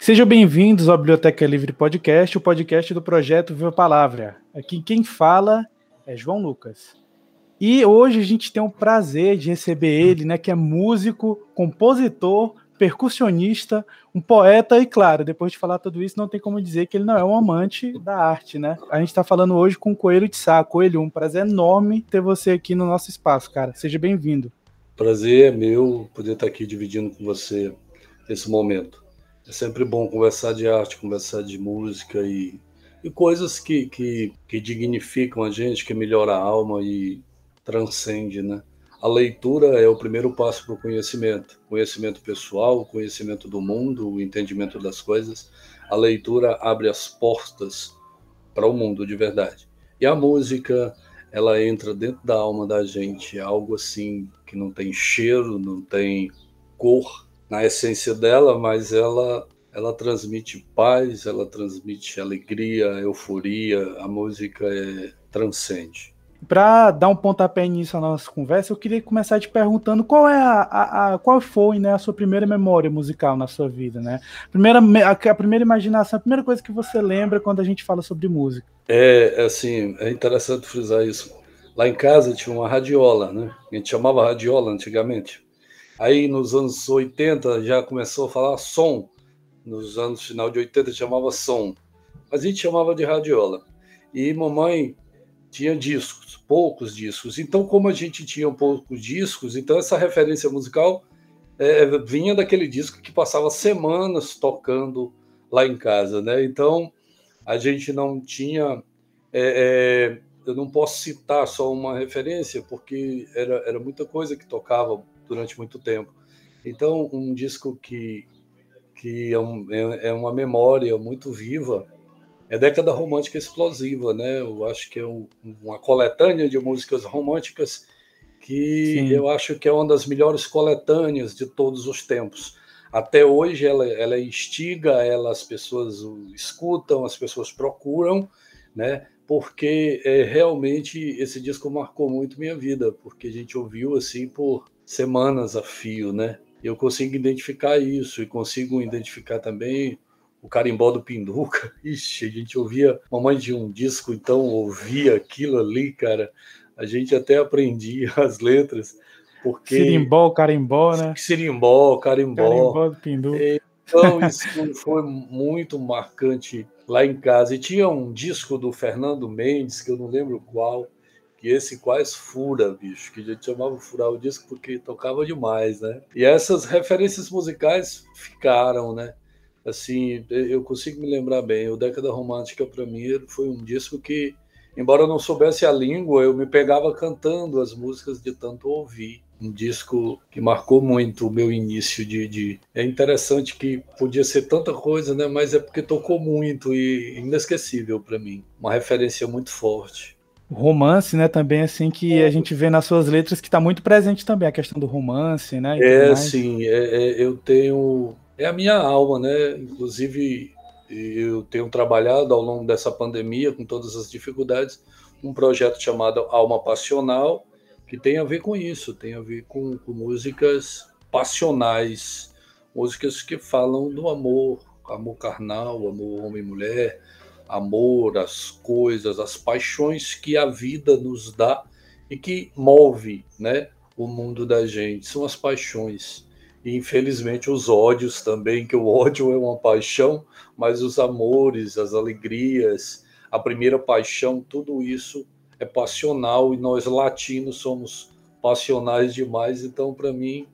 Sejam bem-vindos ao Biblioteca Livre Podcast, o podcast do projeto Viva Palavra. Aqui quem fala é João Lucas. E hoje a gente tem o prazer de receber ele, né, que é músico, compositor, percussionista, um poeta e, claro, depois de falar tudo isso, não tem como dizer que ele não é um amante da arte, né? A gente está falando hoje com o Coelho de Sá. Coelho, um prazer enorme ter você aqui no nosso espaço, cara. Seja bem-vindo. Prazer é meu poder estar aqui dividindo com você esse momento. É sempre bom conversar de arte, conversar de música e, e coisas que, que, que dignificam a gente, que melhoram a alma e transcende, né? A leitura é o primeiro passo para o conhecimento, conhecimento pessoal, conhecimento do mundo, o entendimento das coisas. A leitura abre as portas para o mundo de verdade. E a música, ela entra dentro da alma da gente, é algo assim que não tem cheiro, não tem cor, na essência dela, mas ela ela transmite paz, ela transmite alegria, euforia, a música é, transcende. Para dar um pontapé início à nossa conversa, eu queria começar te perguntando qual é a, a, a, qual foi né, a sua primeira memória musical na sua vida, né? Primeira, a, a, primeira imaginação, a primeira coisa que você lembra quando a gente fala sobre música. É assim, é interessante frisar isso. Lá em casa tinha uma radiola, né? A gente chamava radiola antigamente. Aí nos anos 80 já começou a falar som. Nos anos final de 80 chamava som. Mas a gente chamava de radiola. E mamãe tinha discos, poucos discos. Então, como a gente tinha poucos discos, então essa referência musical é, vinha daquele disco que passava semanas tocando lá em casa, né? Então, a gente não tinha. É, é, eu não posso citar só uma referência, porque era, era muita coisa que tocava durante muito tempo. Então, um disco que, que é, um, é, é uma memória muito viva é década romântica explosiva, né? Eu acho que é um, uma coletânea de músicas românticas que Sim. eu acho que é uma das melhores coletâneas de todos os tempos. Até hoje ela, ela instiga, ela, as pessoas escutam, as pessoas procuram, né? Porque é, realmente esse disco marcou muito minha vida, porque a gente ouviu assim por semanas a fio, né? Eu consigo identificar isso e consigo identificar também o carimbó do Pinduca. Ixi, a gente ouvia, mamãe de um disco, então ouvia aquilo ali, cara. A gente até aprendia as letras. Porque... Sirimbó, carimbó, né? Sirimbó, carimbó. Carimbó do Pinduca. Então, isso foi muito marcante lá em casa. E tinha um disco do Fernando Mendes, que eu não lembro qual, que esse quase fura, bicho, que a gente chamava furar o disco porque tocava demais, né? E essas referências musicais ficaram, né? Assim, eu consigo me lembrar bem, o Década Romântica para mim foi um disco que, embora eu não soubesse a língua, eu me pegava cantando as músicas de tanto ouvir. Um disco que marcou muito o meu início de, de... É interessante que podia ser tanta coisa, né? Mas é porque tocou muito e inesquecível para mim. Uma referência muito forte romance, né, também assim que é. a gente vê nas suas letras que está muito presente também a questão do romance, né? É, sim, é, é, eu tenho é a minha alma, né? Inclusive eu tenho trabalhado ao longo dessa pandemia com todas as dificuldades um projeto chamado Alma Passional que tem a ver com isso, tem a ver com, com músicas passionais, músicas que falam do amor, amor carnal, amor homem e mulher, amor, as coisas, as paixões que a vida nos dá e que move né, o mundo da gente. São as paixões. E infelizmente os ódios também, que o ódio é uma paixão, mas os amores, as alegrias, a primeira paixão, tudo isso é passional e nós latinos somos passionais demais. Então, para mim,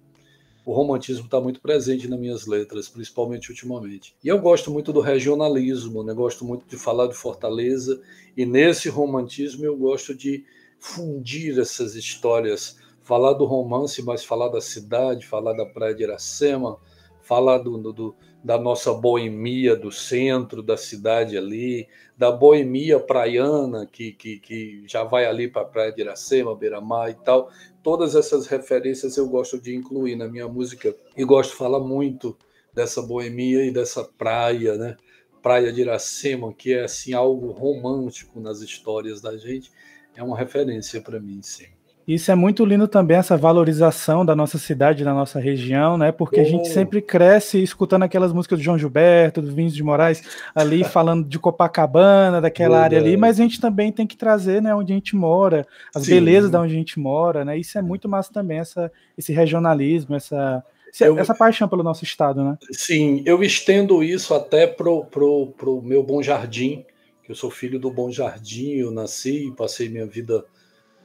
o romantismo está muito presente nas minhas letras, principalmente ultimamente. E eu gosto muito do regionalismo, né? gosto muito de falar de Fortaleza, e nesse romantismo eu gosto de fundir essas histórias, falar do romance, mas falar da cidade, falar da Praia de Iracema, falar do, do, da nossa boemia do centro da cidade ali, da boemia praiana, que, que, que já vai ali para a Praia de Iracema, Beira-Mar e tal. Todas essas referências eu gosto de incluir na minha música e gosto de falar muito dessa boemia e dessa praia, né? Praia de Iracema, que é assim algo romântico nas histórias da gente, é uma referência para mim, sim. Isso é muito lindo também, essa valorização da nossa cidade, da nossa região, né? Porque a gente sempre cresce escutando aquelas músicas do João Gilberto, do Vinícius de Moraes, ali falando de Copacabana, daquela área ali, mas a gente também tem que trazer, né, onde a gente mora, as Sim. belezas da onde a gente mora, né? Isso é muito massa também, essa, esse regionalismo, essa, eu, essa paixão pelo nosso estado, né? Sim, eu estendo isso até pro, pro, pro meu Bom Jardim, que eu sou filho do Bom Jardim, eu nasci e passei minha vida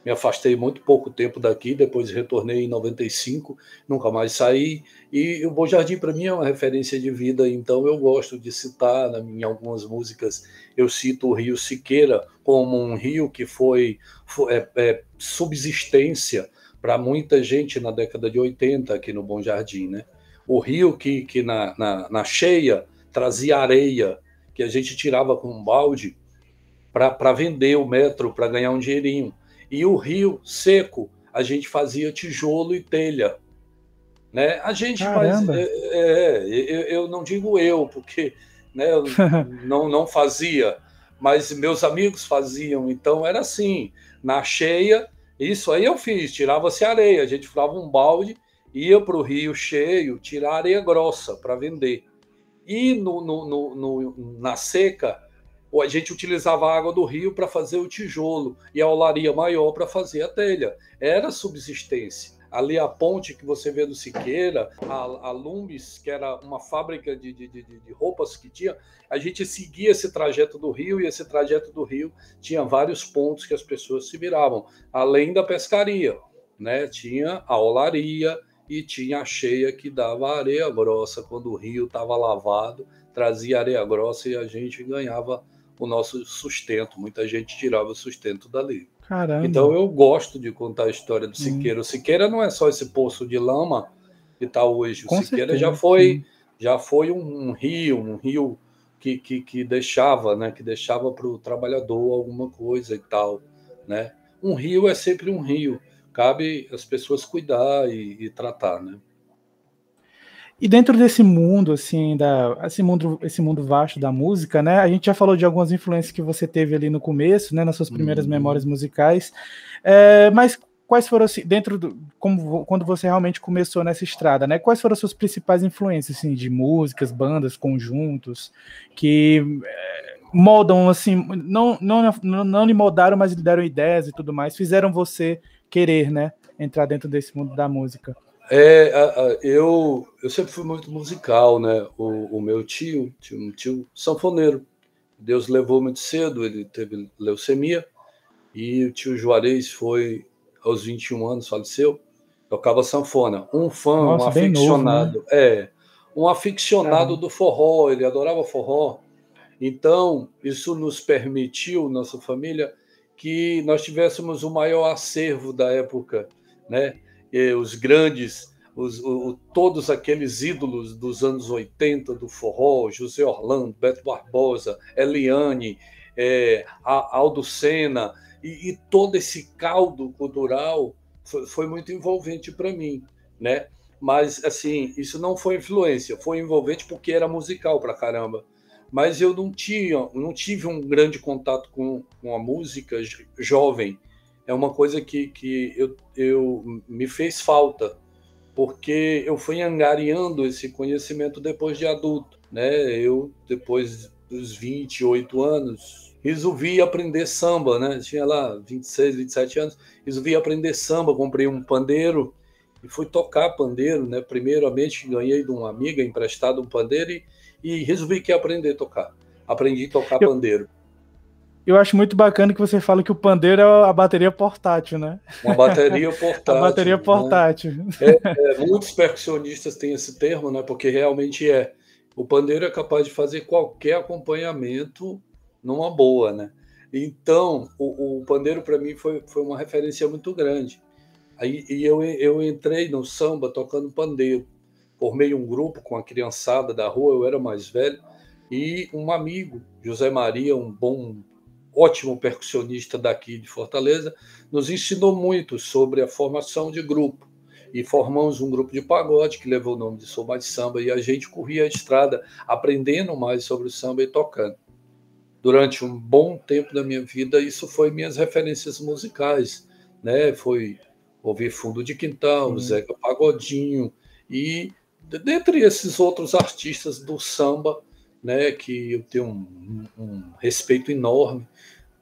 me afastei muito pouco tempo daqui, depois retornei em 95, nunca mais saí. E o Bom Jardim, para mim, é uma referência de vida, então eu gosto de citar em algumas músicas. Eu cito o Rio Siqueira como um rio que foi, foi é, é, subsistência para muita gente na década de 80 aqui no Bom Jardim. Né? O rio que, que na, na, na cheia trazia areia, que a gente tirava com um balde para vender o metro, para ganhar um dinheirinho. E o rio seco, a gente fazia tijolo e telha. Né? A gente faz. É, é, eu, eu, não digo eu, porque né, eu não, não fazia, mas meus amigos faziam. Então era assim: na cheia, isso aí eu fiz, tirava-se areia, a gente falava um balde, ia para o rio cheio, tirar areia grossa para vender. E no, no, no, no, na seca, a gente utilizava a água do rio para fazer o tijolo e a olaria maior para fazer a telha. Era subsistência. Ali a ponte que você vê do Siqueira, a, a Lumbis, que era uma fábrica de, de, de, de roupas que tinha, a gente seguia esse trajeto do rio e esse trajeto do rio tinha vários pontos que as pessoas se viravam, além da pescaria. Né? Tinha a olaria e tinha a cheia que dava areia grossa quando o rio estava lavado, trazia areia grossa e a gente ganhava o nosso sustento. Muita gente tirava o sustento dali. Caramba. Então eu gosto de contar a história do Siqueira. Hum. O Siqueira não é só esse poço de lama que está hoje. Com o Siqueira certeza, já foi, já foi um, um, rio, um rio que, que, que deixava, né? Que deixava para o trabalhador alguma coisa e tal, né? Um rio é sempre um rio. Cabe as pessoas cuidar e, e tratar, né? E dentro desse mundo, assim, da, esse mundo, esse mundo vasto da música, né? A gente já falou de algumas influências que você teve ali no começo, né? Nas suas primeiras uhum. memórias musicais. É, mas quais foram, assim, dentro do. Como, quando você realmente começou nessa estrada, né? Quais foram as suas principais influências, assim, de músicas, bandas, conjuntos, que é, moldam, assim, não, não, não, não lhe moldaram, mas lhe deram ideias e tudo mais, fizeram você querer, né? Entrar dentro desse mundo da música. É, eu, eu sempre fui muito musical, né? O, o meu tio, tio, um tio sanfoneiro, Deus levou muito cedo, ele teve leucemia, e o tio Juarez foi aos 21 anos, faleceu, tocava sanfona. Um fã, Nossa, um aficionado, novo, né? é, um aficionado do forró, ele adorava forró. Então, isso nos permitiu, nossa família, que nós tivéssemos o maior acervo da época, né? Os grandes, os, o, todos aqueles ídolos dos anos 80 do forró, José Orlando, Beto Barbosa, Eliane, é, Aldo Senna, e, e, todo esse caldo cultural foi, foi muito envolvente para mim, né? Mas, assim, isso não foi influência, foi envolvente porque era musical para caramba. Mas eu não tinha, não tive um grande contato com, com a música jovem, é uma coisa que, que eu, eu me fez falta, porque eu fui angariando esse conhecimento depois de adulto. Né? Eu, depois dos 28 anos, resolvi aprender samba, né? Tinha lá 26, 27 anos, resolvi aprender samba, comprei um pandeiro e fui tocar pandeiro, né? Primeiramente ganhei de uma amiga emprestado um pandeiro e, e resolvi que ia aprender a tocar. Aprendi a tocar eu, pandeiro. Eu acho muito bacana que você fala que o pandeiro é a bateria portátil, né? Uma bateria portátil. a bateria né? portátil. Né? É, é, muitos percussionistas têm esse termo, né? Porque realmente é. O pandeiro é capaz de fazer qualquer acompanhamento numa boa, né? Então, o, o pandeiro para mim foi, foi uma referência muito grande. Aí, e eu, eu entrei no samba tocando pandeiro. Formei um grupo com a criançada da rua, eu era mais velho, e um amigo, José Maria, um bom ótimo percussionista daqui de Fortaleza, nos ensinou muito sobre a formação de grupo. E formamos um grupo de pagode que levou o nome de Sou Mais Samba, e a gente corria a estrada aprendendo mais sobre o samba e tocando. Durante um bom tempo da minha vida, isso foi minhas referências musicais. Né? Foi ouvir Fundo de Quintal, Zeca Pagodinho e dentre esses outros artistas do samba, né, que eu tenho um, um respeito enorme.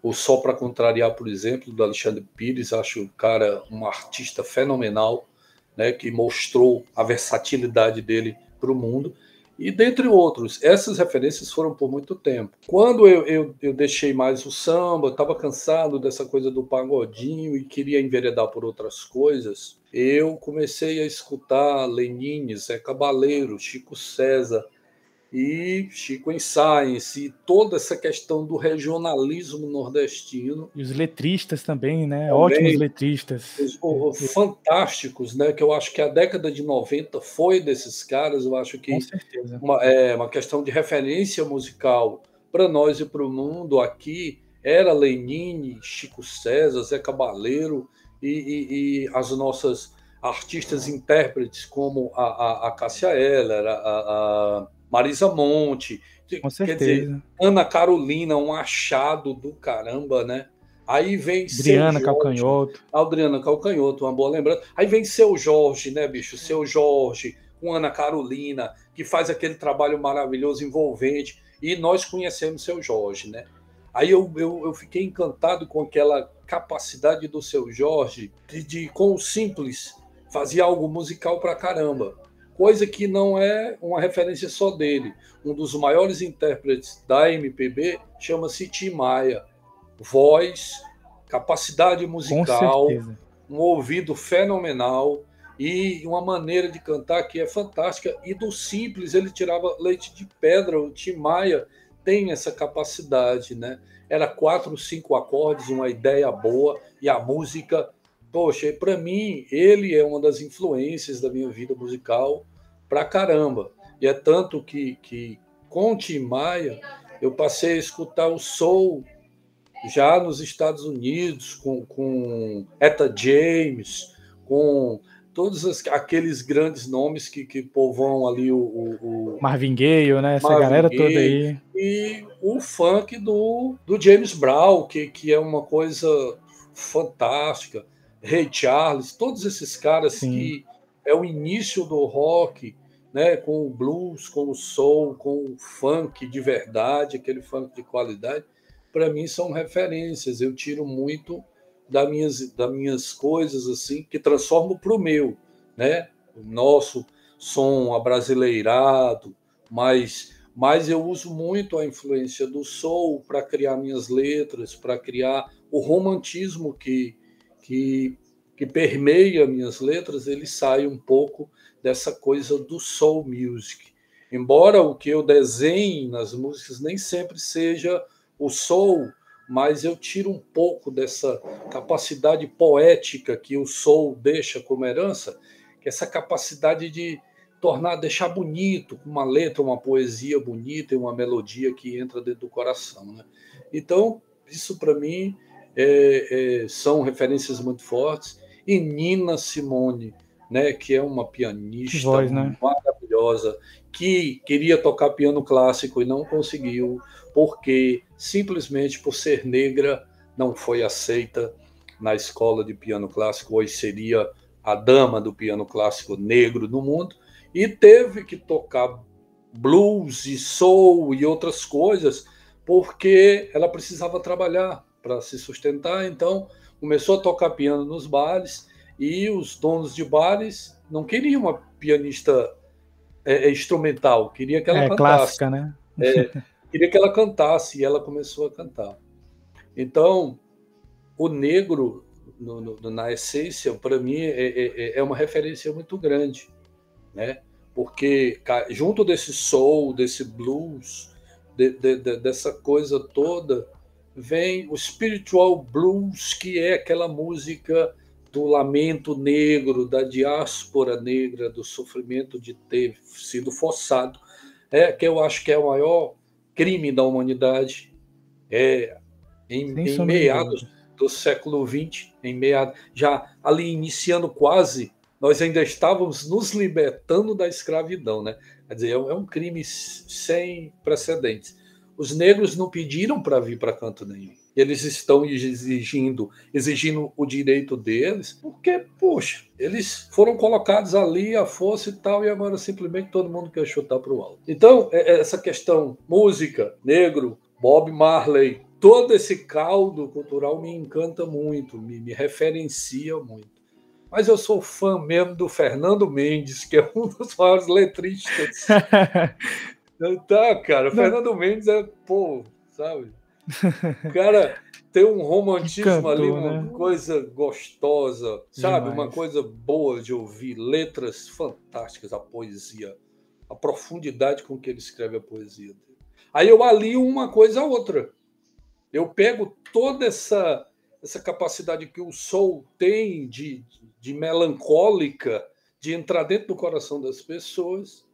O Só para Contrariar, por exemplo, do Alexandre Pires, acho o cara um artista fenomenal, né, que mostrou a versatilidade dele para o mundo e dentre outros. Essas referências foram por muito tempo. Quando eu, eu, eu deixei mais o samba, estava cansado dessa coisa do pagodinho e queria enveredar por outras coisas, eu comecei a escutar Lenine, Zé Cabaleiro, Chico César, e Chico em Science, e toda essa questão do regionalismo nordestino. E os letristas também, né? Também, Ótimos letristas. Os, os, fantásticos, né? Que eu acho que a década de 90 foi desses caras, eu acho que Com certeza. Uma, é, uma questão de referência musical para nós e para o mundo aqui era Lenine, Chico César, Zé Cabaleiro e, e, e as nossas artistas intérpretes como a, a, a Cássia Eller, a, a Marisa Monte, Com certeza. Dizer, Ana Carolina, um achado do caramba, né? Aí vem Adriana Calcanhoto. Adriana Calcanhoto, uma boa lembrança. Aí vem seu Jorge, né, bicho? Seu Jorge, com Ana Carolina, que faz aquele trabalho maravilhoso, envolvente. E nós conhecemos seu Jorge, né? Aí eu, eu, eu fiquei encantado com aquela capacidade do seu Jorge de, de com o simples, fazer algo musical pra caramba coisa que não é uma referência só dele. Um dos maiores intérpretes da MPB chama-se Tim Maia. Voz, capacidade musical, um ouvido fenomenal e uma maneira de cantar que é fantástica. E do simples ele tirava leite de pedra. O Tim Maia tem essa capacidade, né? Era quatro, cinco acordes, uma ideia boa e a música Poxa, para mim, ele é uma das influências da minha vida musical pra caramba. E é tanto que, que com Tim Maia eu passei a escutar o soul já nos Estados Unidos, com, com Etta James, com todos as, aqueles grandes nomes que, que povoam ali o, o, o Marvin Gaye, né? Essa Marvin galera Gaye, toda aí. E o funk do, do James Brown, que, que é uma coisa fantástica. Ray Charles, todos esses caras Sim. que é o início do rock, né, com o blues, com o soul, com o funk de verdade, aquele funk de qualidade, para mim são referências. Eu tiro muito das minhas, das minhas coisas assim, que transformo para o meu, né? O nosso som abrasileirado, mas mas eu uso muito a influência do soul para criar minhas letras, para criar o romantismo que que, que permeia minhas letras, ele sai um pouco dessa coisa do soul music. Embora o que eu desenhe nas músicas nem sempre seja o soul, mas eu tiro um pouco dessa capacidade poética que o soul deixa como herança, que é essa capacidade de tornar, deixar bonito, com uma letra, uma poesia bonita e uma melodia que entra dentro do coração. Né? Então, isso para mim é, é, são referências muito fortes. E Nina Simone, né, que é uma pianista voz, né? maravilhosa, que queria tocar piano clássico e não conseguiu, porque simplesmente por ser negra não foi aceita na escola de piano clássico, hoje seria a dama do piano clássico negro no mundo, e teve que tocar blues e soul e outras coisas, porque ela precisava trabalhar para se sustentar, então começou a tocar piano nos bares e os donos de bares não queriam uma pianista é, é instrumental, queria que ela é, cantasse. clássica, né? É, queria que ela cantasse e ela começou a cantar. Então, o negro, no, no, na essência, para mim, é, é, é, é, uma referência muito grande, né? Porque junto desse soul, desse blues, de, de, de, dessa coisa toda, vem o spiritual blues, que é aquela música do lamento negro, da diáspora negra, do sofrimento de ter sido forçado, é que eu acho que é o maior crime da humanidade, é em, em meados do século XX, em meados, já ali iniciando quase, nós ainda estávamos nos libertando da escravidão, né? Quer dizer, é um é crime sem precedentes. Os negros não pediram para vir para canto nenhum. eles estão exigindo, exigindo o direito deles, porque, poxa, eles foram colocados ali à força e tal, e agora simplesmente todo mundo quer chutar para o alto. Então, é, é essa questão música, negro, Bob Marley, todo esse caldo cultural me encanta muito, me, me referencia muito. Mas eu sou fã mesmo do Fernando Mendes, que é um dos maiores letristas. tá, cara, Não. Fernando Mendes é, pô, sabe? Cara, tem um romantismo Cantou, ali, uma né? coisa gostosa, sabe? Demais. Uma coisa boa de ouvir, letras fantásticas, a poesia, a profundidade com que ele escreve a poesia dele. Aí eu alio uma coisa a outra. Eu pego toda essa essa capacidade que o soul tem de, de melancólica, de entrar dentro do coração das pessoas,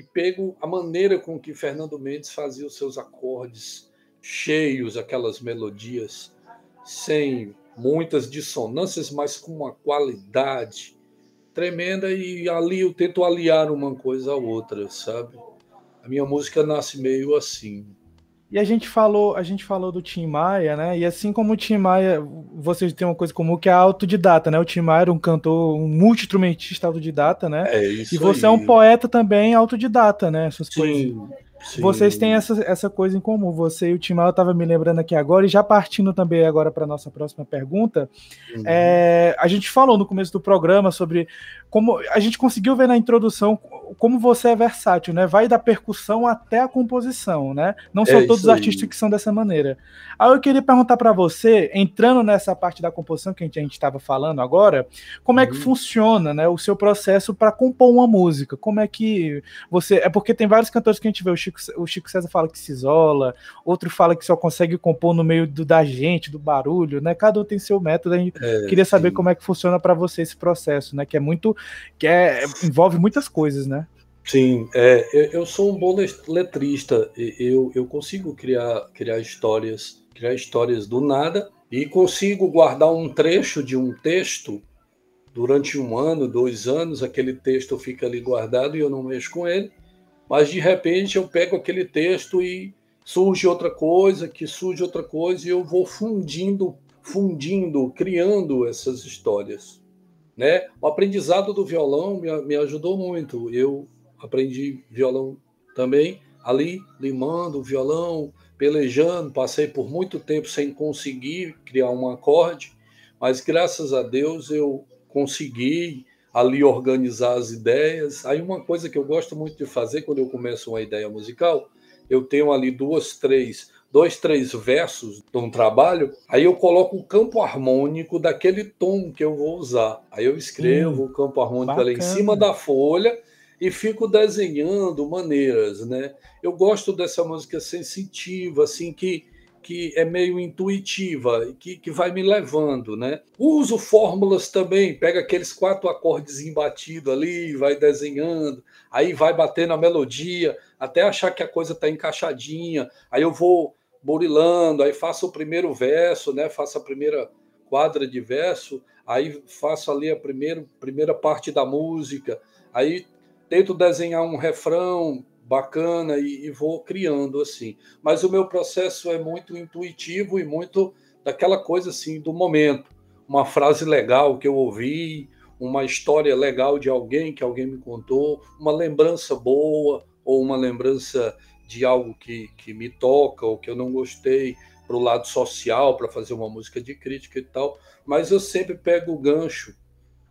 e pego a maneira com que Fernando Mendes fazia os seus acordes, cheios, aquelas melodias sem muitas dissonâncias, mas com uma qualidade tremenda e ali eu tento aliar uma coisa à outra, sabe? A minha música nasce meio assim. E a gente falou, a gente falou do Tim Maia, né? E assim como o Tim Maia, vocês têm uma coisa comum que é autodidata, né? O Tim Maia era um cantor, um multi-instrumentista autodidata, né? É isso E você aí. é um poeta também autodidata, né? Essas Sim. coisas. Sim. Vocês têm essa, essa coisa em comum. Você e o Timão, eu estava me lembrando aqui agora, e já partindo também agora para a nossa próxima pergunta, uhum. é, a gente falou no começo do programa sobre como a gente conseguiu ver na introdução como você é versátil, né? Vai da percussão até a composição, né? Não são é todos os artistas que são dessa maneira. Aí eu queria perguntar para você, entrando nessa parte da composição que a gente estava falando agora, como é que uhum. funciona, né, o seu processo para compor uma música? Como é que você é porque tem vários cantores que a gente vê, o Chico, o Chico César fala que se isola, outro fala que só consegue compor no meio do, da gente, do barulho, né? Cada um tem seu método. A gente é, queria saber sim. como é que funciona para você esse processo, né? Que é muito que é, envolve muitas coisas, né? Sim, é, eu, sou um bom letrista. Eu, eu consigo criar, criar histórias, criar histórias do nada e consigo guardar um trecho de um texto durante um ano, dois anos. Aquele texto fica ali guardado e eu não mexo com ele. Mas de repente eu pego aquele texto e surge outra coisa, que surge outra coisa e eu vou fundindo, fundindo, criando essas histórias. Né? O aprendizado do violão me, me ajudou muito. Eu aprendi violão também ali, limando o violão, pelejando. Passei por muito tempo sem conseguir criar um acorde, mas graças a Deus eu consegui ali organizar as ideias. Aí uma coisa que eu gosto muito de fazer quando eu começo uma ideia musical, eu tenho ali duas, três dois, três versos de um trabalho, aí eu coloco o campo harmônico daquele tom que eu vou usar. Aí eu escrevo hum, o campo harmônico bacana. ali em cima da folha e fico desenhando maneiras, né? Eu gosto dessa música sensitiva, assim, que, que é meio intuitiva, que, que vai me levando, né? Uso fórmulas também, pega aqueles quatro acordes embatidos ali, vai desenhando, aí vai batendo a melodia, até achar que a coisa está encaixadinha, aí eu vou burilando, aí faço o primeiro verso, né? Faço a primeira quadra de verso, aí faço ali a primeira, primeira parte da música, aí tento desenhar um refrão bacana e, e vou criando assim. Mas o meu processo é muito intuitivo e muito daquela coisa assim do momento. Uma frase legal que eu ouvi, uma história legal de alguém que alguém me contou, uma lembrança boa ou uma lembrança de algo que, que me toca ou que eu não gostei para o lado social, para fazer uma música de crítica e tal, mas eu sempre pego o gancho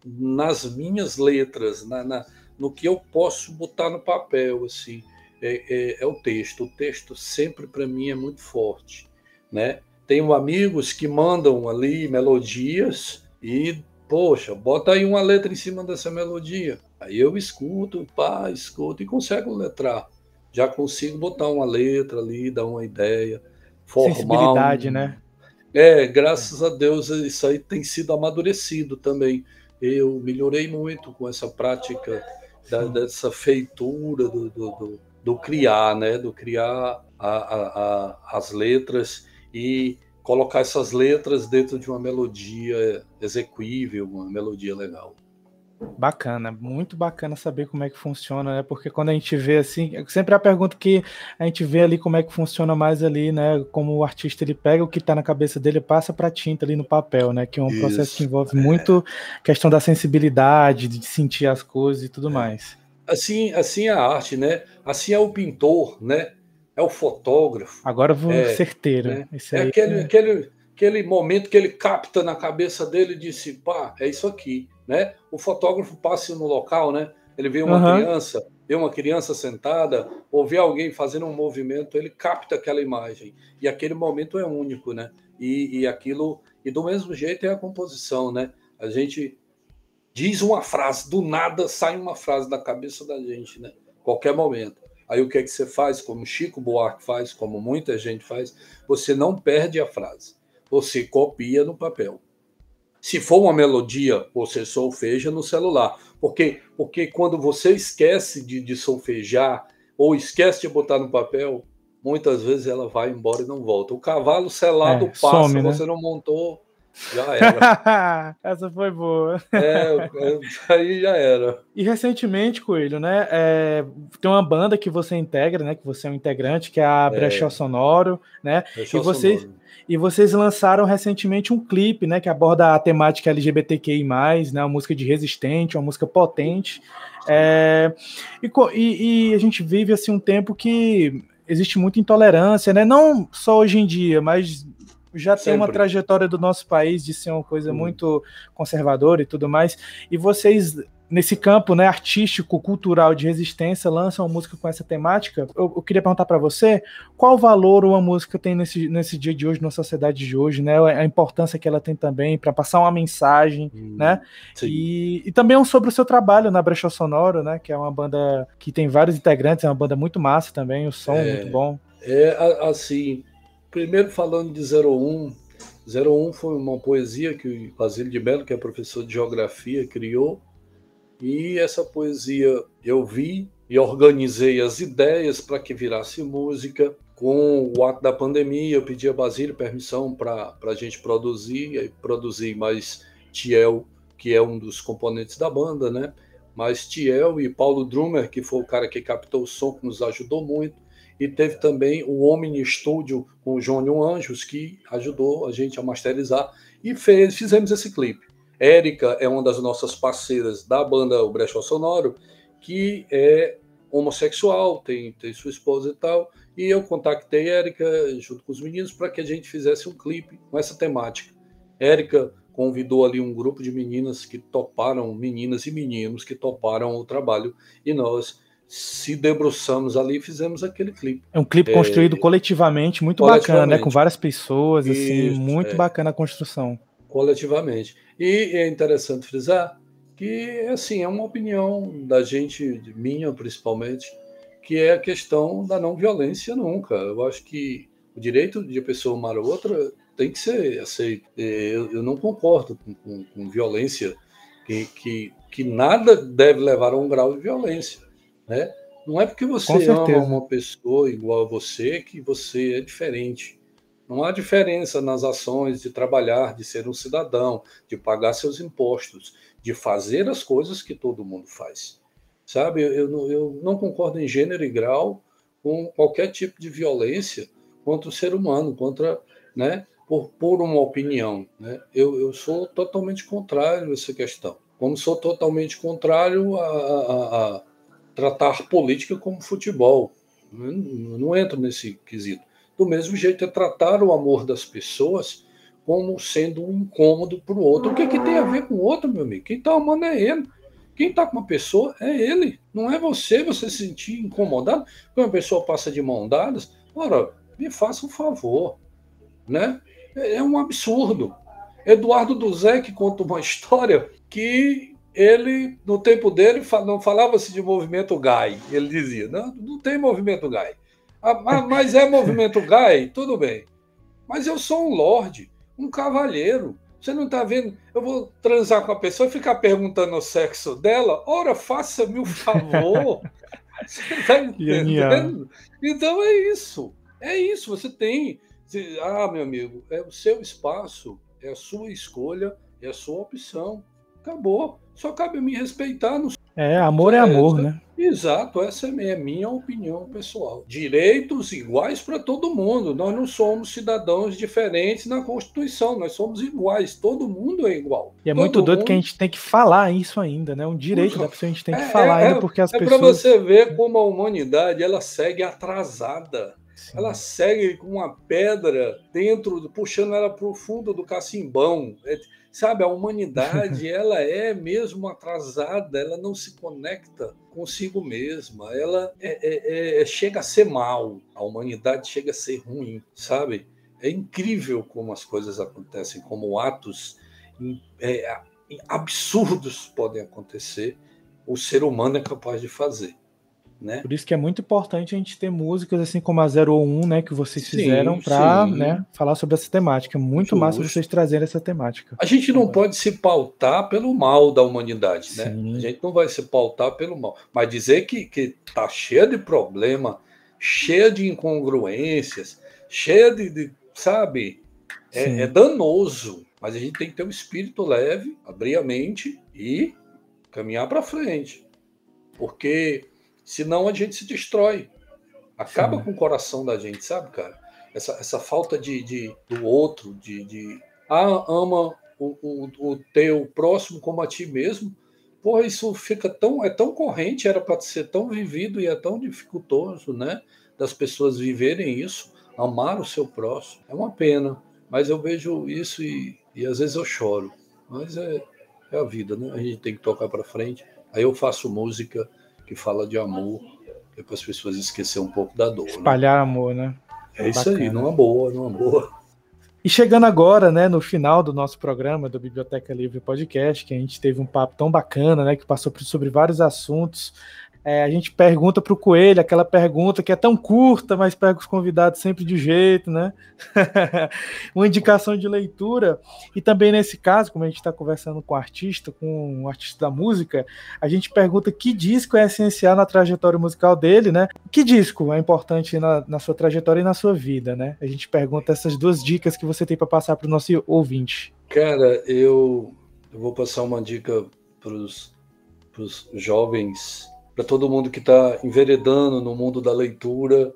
nas minhas letras, na, na no que eu posso botar no papel, assim, é, é, é o texto. O texto sempre para mim é muito forte, né? Tenho amigos que mandam ali melodias e, poxa, bota aí uma letra em cima dessa melodia. Aí eu escuto, pá, escuto e consigo letrar já consigo botar uma letra ali, dar uma ideia, formar. Sensibilidade, né? É, graças a Deus isso aí tem sido amadurecido também. Eu melhorei muito com essa prática da, dessa feitura do, do, do, do, criar, né? Do criar a, a, a, as letras e colocar essas letras dentro de uma melodia execuível, uma melodia legal. Bacana, muito bacana saber como é que funciona, né? Porque quando a gente vê assim, sempre é a pergunta que a gente vê ali como é que funciona mais ali, né? Como o artista ele pega o que está na cabeça dele e passa para tinta ali no papel, né? Que é um Isso, processo que envolve é. muito questão da sensibilidade, de sentir as coisas e tudo é. mais. Assim, assim é a arte, né? Assim é o pintor, né? É o fotógrafo. Agora vou é, certeiro. Né? é aquele, é... aquele, aquele momento que ele capta na cabeça dele e disse, pá, é isso aqui né? O fotógrafo passa no local, né? Ele vê uma uhum. criança, vê uma criança sentada, ou vê alguém fazendo um movimento, ele capta aquela imagem. E aquele momento é único, né? E, e aquilo. E do mesmo jeito é a composição, né? A gente diz uma frase, do nada sai uma frase da cabeça da gente, né? Qualquer momento. Aí o que é que você faz, como Chico Buarque faz, como muita gente faz, você não perde a frase, você copia no papel. Se for uma melodia, você solfeja no celular. Porque, porque quando você esquece de, de solfejar ou esquece de botar no papel, muitas vezes ela vai embora e não volta. O cavalo selado é, passa, some, né? você não montou, já era. Essa foi boa. É, aí já era. E recentemente, Coelho, né? É, tem uma banda que você integra, né? Que você é um integrante, que é a Brechó é. Sonoro, né? Brechó e vocês, Sonoro. E vocês lançaram recentemente um clipe, né, que aborda a temática LGBTQI+, né, uma música de resistente, uma música potente. É, e, e, e, a gente vive assim um tempo que existe muita intolerância, né? Não só hoje em dia, mas já Sempre. tem uma trajetória do nosso país de ser uma coisa hum. muito conservadora e tudo mais. E vocês nesse campo né, artístico, cultural de resistência, lançam uma música com essa temática. Eu, eu queria perguntar para você qual valor uma música tem nesse, nesse dia de hoje, na sociedade de hoje, né? A importância que ela tem também para passar uma mensagem, hum, né? E, e, também sobre o seu trabalho na Brecha Sonoro, né? Que é uma banda que tem vários integrantes, é uma banda muito massa também, o som é, muito bom. É assim, primeiro falando de 01, 01 foi uma poesia que o Basílio de Belo, que é professor de geografia, criou e essa poesia eu vi e organizei as ideias para que virasse música. Com o ato da pandemia, eu pedi a Basílio permissão para a gente produzir, e produzi mais Tiel, que é um dos componentes da banda, né? Mas Tiel e Paulo Drummer, que foi o cara que captou o som, que nos ajudou muito. E teve também o Omni Studio com o Jônio Anjos, que ajudou a gente a masterizar. E fez, fizemos esse clipe. Érica é uma das nossas parceiras da banda O Brechó Sonoro, que é homossexual, tem, tem sua esposa e tal. E eu contactei Érica junto com os meninos para que a gente fizesse um clipe com essa temática. Érica convidou ali um grupo de meninas que toparam, meninas e meninos que toparam o trabalho, e nós se debruçamos ali e fizemos aquele clipe. É um clipe é, construído coletivamente, muito coletivamente. bacana, né? Com várias pessoas, assim, Isso, muito é. bacana a construção. Coletivamente. E é interessante frisar que, assim, é uma opinião da gente, minha principalmente, que é a questão da não violência nunca. Eu acho que o direito de pessoa amar a outra tem que ser aceito. Eu, eu não concordo com, com, com violência, que, que, que, nada deve levar a um grau de violência. Né? Não é porque você ama uma pessoa igual a você que você é diferente. Não há diferença nas ações de trabalhar, de ser um cidadão, de pagar seus impostos, de fazer as coisas que todo mundo faz. Sabe, eu, eu, eu não concordo em gênero e grau com qualquer tipo de violência contra o ser humano, contra, né, por, por uma opinião. Né? Eu, eu sou totalmente contrário a essa questão. Como sou totalmente contrário a, a, a tratar política como futebol. Eu não entro nesse quesito. Do mesmo jeito é tratar o amor das pessoas como sendo um incômodo para o outro. O que, é que tem a ver com o outro, meu amigo? Quem está amando é ele. Quem está com uma pessoa é ele. Não é você, você se sentir incomodado. Quando uma pessoa passa de mão dadas, ora, me faça um favor. Né? É, é um absurdo. Eduardo Duzek conta uma história que ele, no tempo dele, não falava-se de movimento gay. Ele dizia: não, não tem movimento gay. Ah, mas é movimento gay? Tudo bem. Mas eu sou um lorde, um cavalheiro. Você não está vendo? Eu vou transar com a pessoa e ficar perguntando o sexo dela? Ora, faça-me o um favor. Você está entendendo? Então é isso. É isso. Você tem. Ah, meu amigo, é o seu espaço, é a sua escolha, é a sua opção. Acabou. Só cabe me respeitar. Não... É, amor é, é amor, né? Exato, essa é a minha opinião pessoal. Direitos iguais para todo mundo. Nós não somos cidadãos diferentes na Constituição, nós somos iguais, todo mundo é igual. E é todo muito doido mundo... que a gente tem que falar isso ainda, né? Um direito Ufa. da pessoa, a gente tem que é, falar é, ainda, porque as é pessoas. É para você ver como a humanidade ela segue atrasada. Sim. Ela segue com uma pedra dentro, puxando ela para o fundo do cacimbão. É, Sabe, a humanidade, ela é mesmo atrasada, ela não se conecta consigo mesma, ela é, é, é, chega a ser mal, a humanidade chega a ser ruim, sabe? É incrível como as coisas acontecem, como atos é, absurdos podem acontecer, o ser humano é capaz de fazer. Né? Por isso que é muito importante a gente ter músicas assim como a 01, né, que vocês sim, fizeram para né, falar sobre essa temática. É muito Justo. massa vocês trazerem essa temática. A gente não pode se pautar pelo mal da humanidade, né? A gente não vai se pautar pelo mal, mas dizer que que tá cheia de problema, cheia de incongruências, cheia de, de sabe, é, é danoso. Mas a gente tem que ter um espírito leve, abrir a mente e caminhar para frente, porque Senão a gente se destrói. Acaba Sim. com o coração da gente, sabe, cara? Essa, essa falta de, de do outro, de, de ah, ama o, o, o teu próximo como a ti mesmo. Porra, isso fica tão é tão corrente, era para ser tão vivido e é tão dificultoso, né? Das pessoas viverem isso, amar o seu próximo. É uma pena, mas eu vejo isso e, e às vezes eu choro. Mas é, é a vida, né? A gente tem que tocar para frente. Aí eu faço música que fala de amor, é para as pessoas esquecer um pouco da dor. Né? Espalhar né? amor, né? É Bacana. isso aí, numa boa, numa boa. E chegando agora, né, no final do nosso programa do Biblioteca Livre Podcast, que a gente teve um papo tão bacana, né, que passou sobre vários assuntos, é, a gente pergunta para o Coelho aquela pergunta que é tão curta, mas pega os convidados sempre de jeito, né? Uma indicação de leitura. E também nesse caso, como a gente está conversando com o artista, com o artista da música, a gente pergunta que disco é essencial na trajetória musical dele, né? Que disco é importante na, na sua trajetória e na sua vida, né? A gente pergunta essas duas dicas que você tem para passar para o nosso ouvinte. Cara, eu vou passar uma dica para os jovens para todo mundo que está enveredando no mundo da leitura,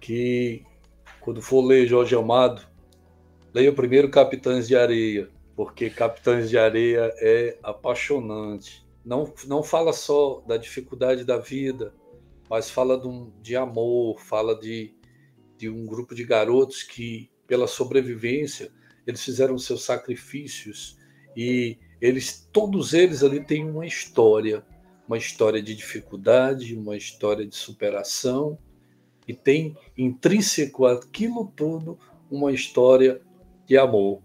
que quando for ler Jorge Amado, leia primeiro Capitães de Areia, porque Capitães de Areia é apaixonante. Não, não fala só da dificuldade da vida, mas fala de, um, de amor, fala de, de um grupo de garotos que, pela sobrevivência, eles fizeram seus sacrifícios e eles, todos eles ali têm uma história uma história de dificuldade, uma história de superação, e tem intrínseco aquilo tudo uma história de amor.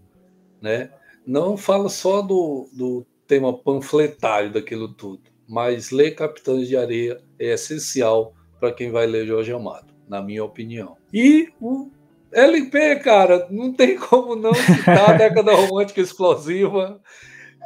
Né? Não fala só do, do tema panfletário daquilo tudo, mas ler Capitães de Areia é essencial para quem vai ler Jorge Amado, na minha opinião. E o LP, cara, não tem como não citar a década romântica explosiva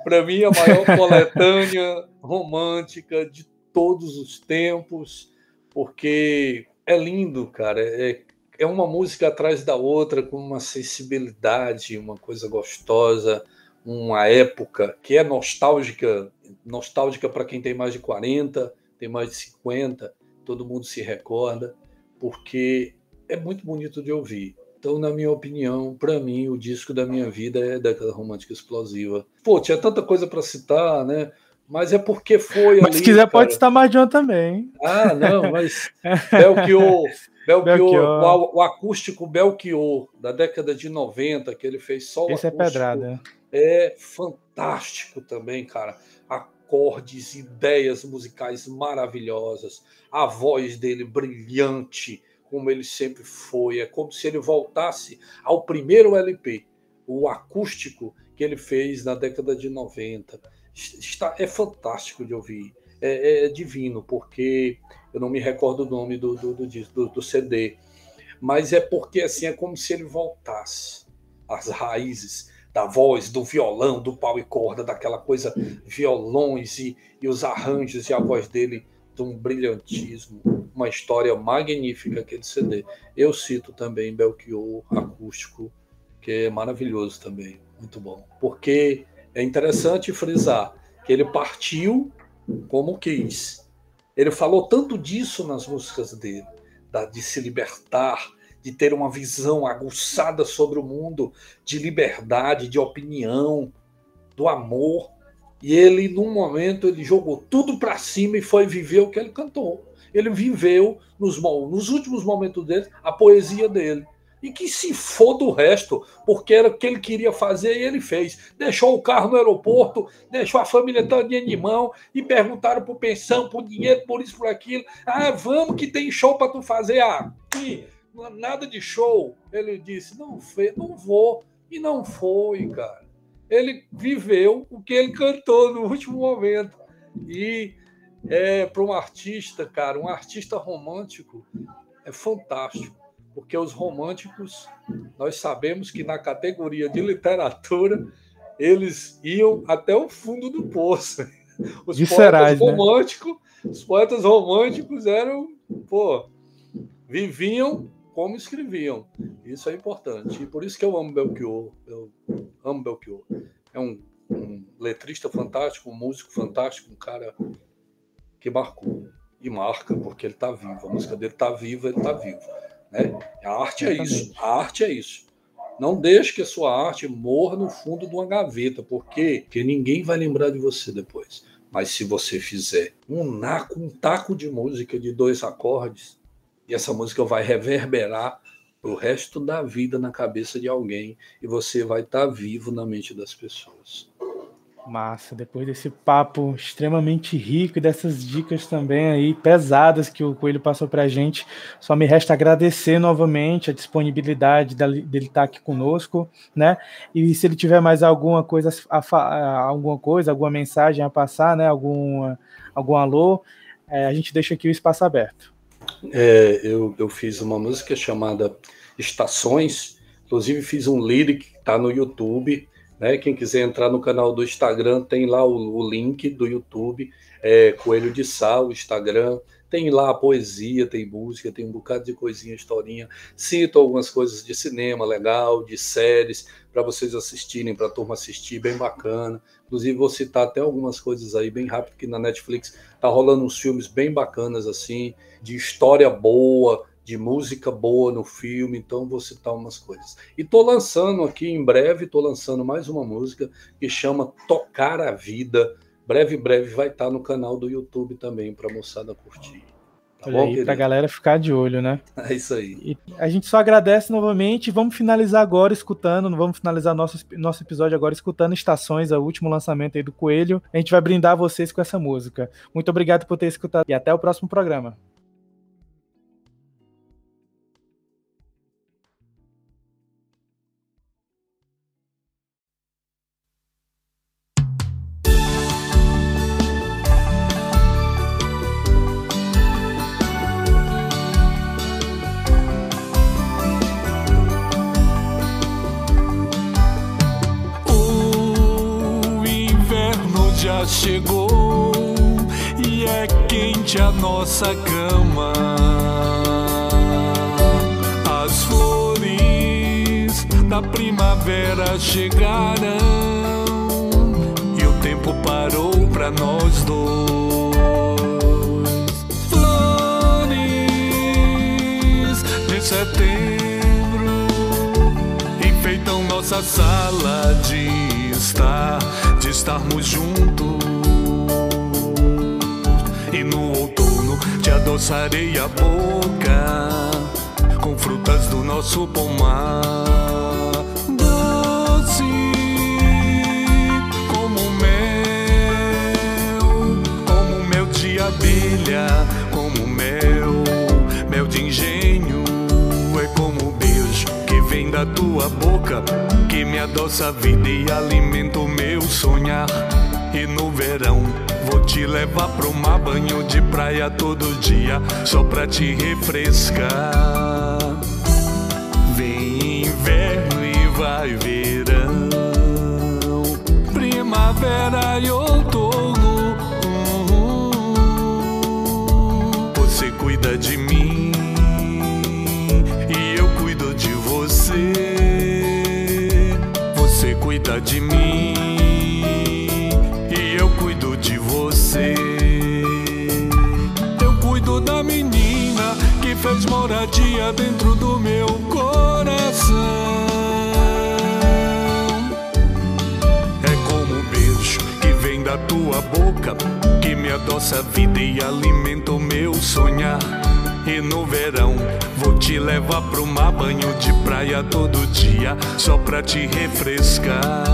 para mim, a maior coletânea romântica de todos os tempos, porque é lindo, cara. É, é uma música atrás da outra, com uma sensibilidade, uma coisa gostosa, uma época que é nostálgica nostálgica para quem tem mais de 40, tem mais de 50, todo mundo se recorda, porque é muito bonito de ouvir. Então, na minha opinião, para mim, o disco da minha vida é Década Romântica Explosiva. Pô, tinha tanta coisa para citar, né? Mas é porque foi Mas ali, se quiser cara. pode citar mais de uma também. Ah, não, mas Belchior, Belchior, Belchior. O, o, acústico Belchior, da década de 90, que ele fez só o Esse é acústico, é pedrada. É fantástico também, cara. Acordes, ideias musicais maravilhosas, a voz dele brilhante, como ele sempre foi. É como se ele voltasse ao primeiro LP, o acústico que ele fez na década de 90. Está, é fantástico de ouvir. É, é divino, porque eu não me recordo o nome do, do, do, do, CD, mas é porque assim é como se ele voltasse às raízes da voz, do violão, do pau e corda, daquela coisa, violões e, e os arranjos e a voz dele de um brilhantismo, uma história magnífica aquele CD. Eu cito também Belchior acústico, que é maravilhoso também, muito bom, porque é interessante frisar que ele partiu como quis. Ele falou tanto disso nas músicas dele, de se libertar, de ter uma visão aguçada sobre o mundo, de liberdade, de opinião, do amor. E ele, num momento, ele jogou tudo para cima e foi viver o que ele cantou. Ele viveu, nos, nos últimos momentos dele, a poesia dele e que se foda o resto, porque era o que ele queria fazer e ele fez. Deixou o carro no aeroporto, deixou a família toda de mão e perguntaram por pensão, por dinheiro, por isso, por aquilo. Ah, vamos que tem show para tu fazer. Ah, e nada de show. Ele disse, não, não vou. E não foi, cara. Ele viveu o que ele cantou no último momento. E é, para um artista, cara, um artista romântico, é fantástico porque os românticos, nós sabemos que na categoria de literatura, eles iam até o fundo do poço. Os poetas né? românticos, né? os poetas românticos eram, pô, viviam como escreviam. Isso é importante. E por isso que eu amo Belchior. Eu amo Belchior. É um, um letrista fantástico, um músico fantástico, um cara que marcou. E marca, porque ele está vivo. A música dele está viva, ele está vivo. Né? A arte é isso. A arte é isso. Não deixe que a sua arte morra no fundo de uma gaveta, porque, porque ninguém vai lembrar de você depois. Mas se você fizer um naco, um taco de música de dois acordes, e essa música vai reverberar o resto da vida na cabeça de alguém, e você vai estar vivo na mente das pessoas. Massa, depois desse papo extremamente rico e dessas dicas também aí pesadas que o Coelho passou para a gente, só me resta agradecer novamente a disponibilidade dele estar aqui conosco, né? E se ele tiver mais alguma coisa, alguma coisa, alguma mensagem a passar, né? Algum, algum alô, é, a gente deixa aqui o espaço aberto. É, eu, eu fiz uma música chamada Estações, inclusive fiz um lyric que está no YouTube né? Quem quiser entrar no canal do Instagram, tem lá o, o link do YouTube, é, Coelho de Sal, Instagram. Tem lá poesia, tem música, tem um bocado de coisinha, historinha. Cito algumas coisas de cinema legal, de séries, para vocês assistirem, para a turma assistir, bem bacana. Inclusive, vou citar até algumas coisas aí bem rápido, que na Netflix tá rolando uns filmes bem bacanas, assim, de história boa, de música boa no filme, então vou citar umas coisas. E tô lançando aqui em breve, tô lançando mais uma música que chama Tocar a Vida. Breve, breve vai estar tá no canal do YouTube também para moçada curtir. Tá Olha bom, aí, pra galera ficar de olho, né? É isso aí. E a gente só agradece novamente. Vamos finalizar agora escutando. Vamos finalizar nosso, nosso episódio agora escutando Estações, o último lançamento aí do Coelho. A gente vai brindar vocês com essa música. Muito obrigado por ter escutado e até o próximo programa. Chegou e é quente a nossa cama. As flores da primavera chegaram e o tempo parou para nós dois. Flores de setembro enfeitam nossa sala de estar, de estarmos juntos e no outono te adoçarei a boca com frutas do nosso pomar. Doce como mel, como mel de abelha, como mel, mel de engenho. É como beijo que vem da tua boca, que me adoça a vida e alimenta o meu sonhar. E no verão Vou te levar pro mar, banho de praia todo dia, só pra te refrescar. Vem inverno e vai verão, primavera e outono. Você cuida de mim e eu cuido de você. Você cuida de mim dia dentro do meu coração. É como um beijo que vem da tua boca, que me adoça a vida e alimenta o meu sonhar. E no verão vou te levar pro mar banho de praia todo dia, só pra te refrescar.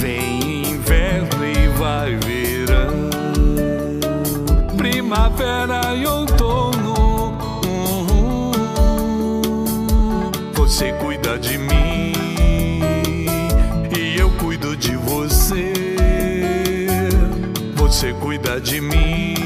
Vem inverno e vai verão, primavera e outono. Você cuida de mim e eu cuido de você. Você cuida de mim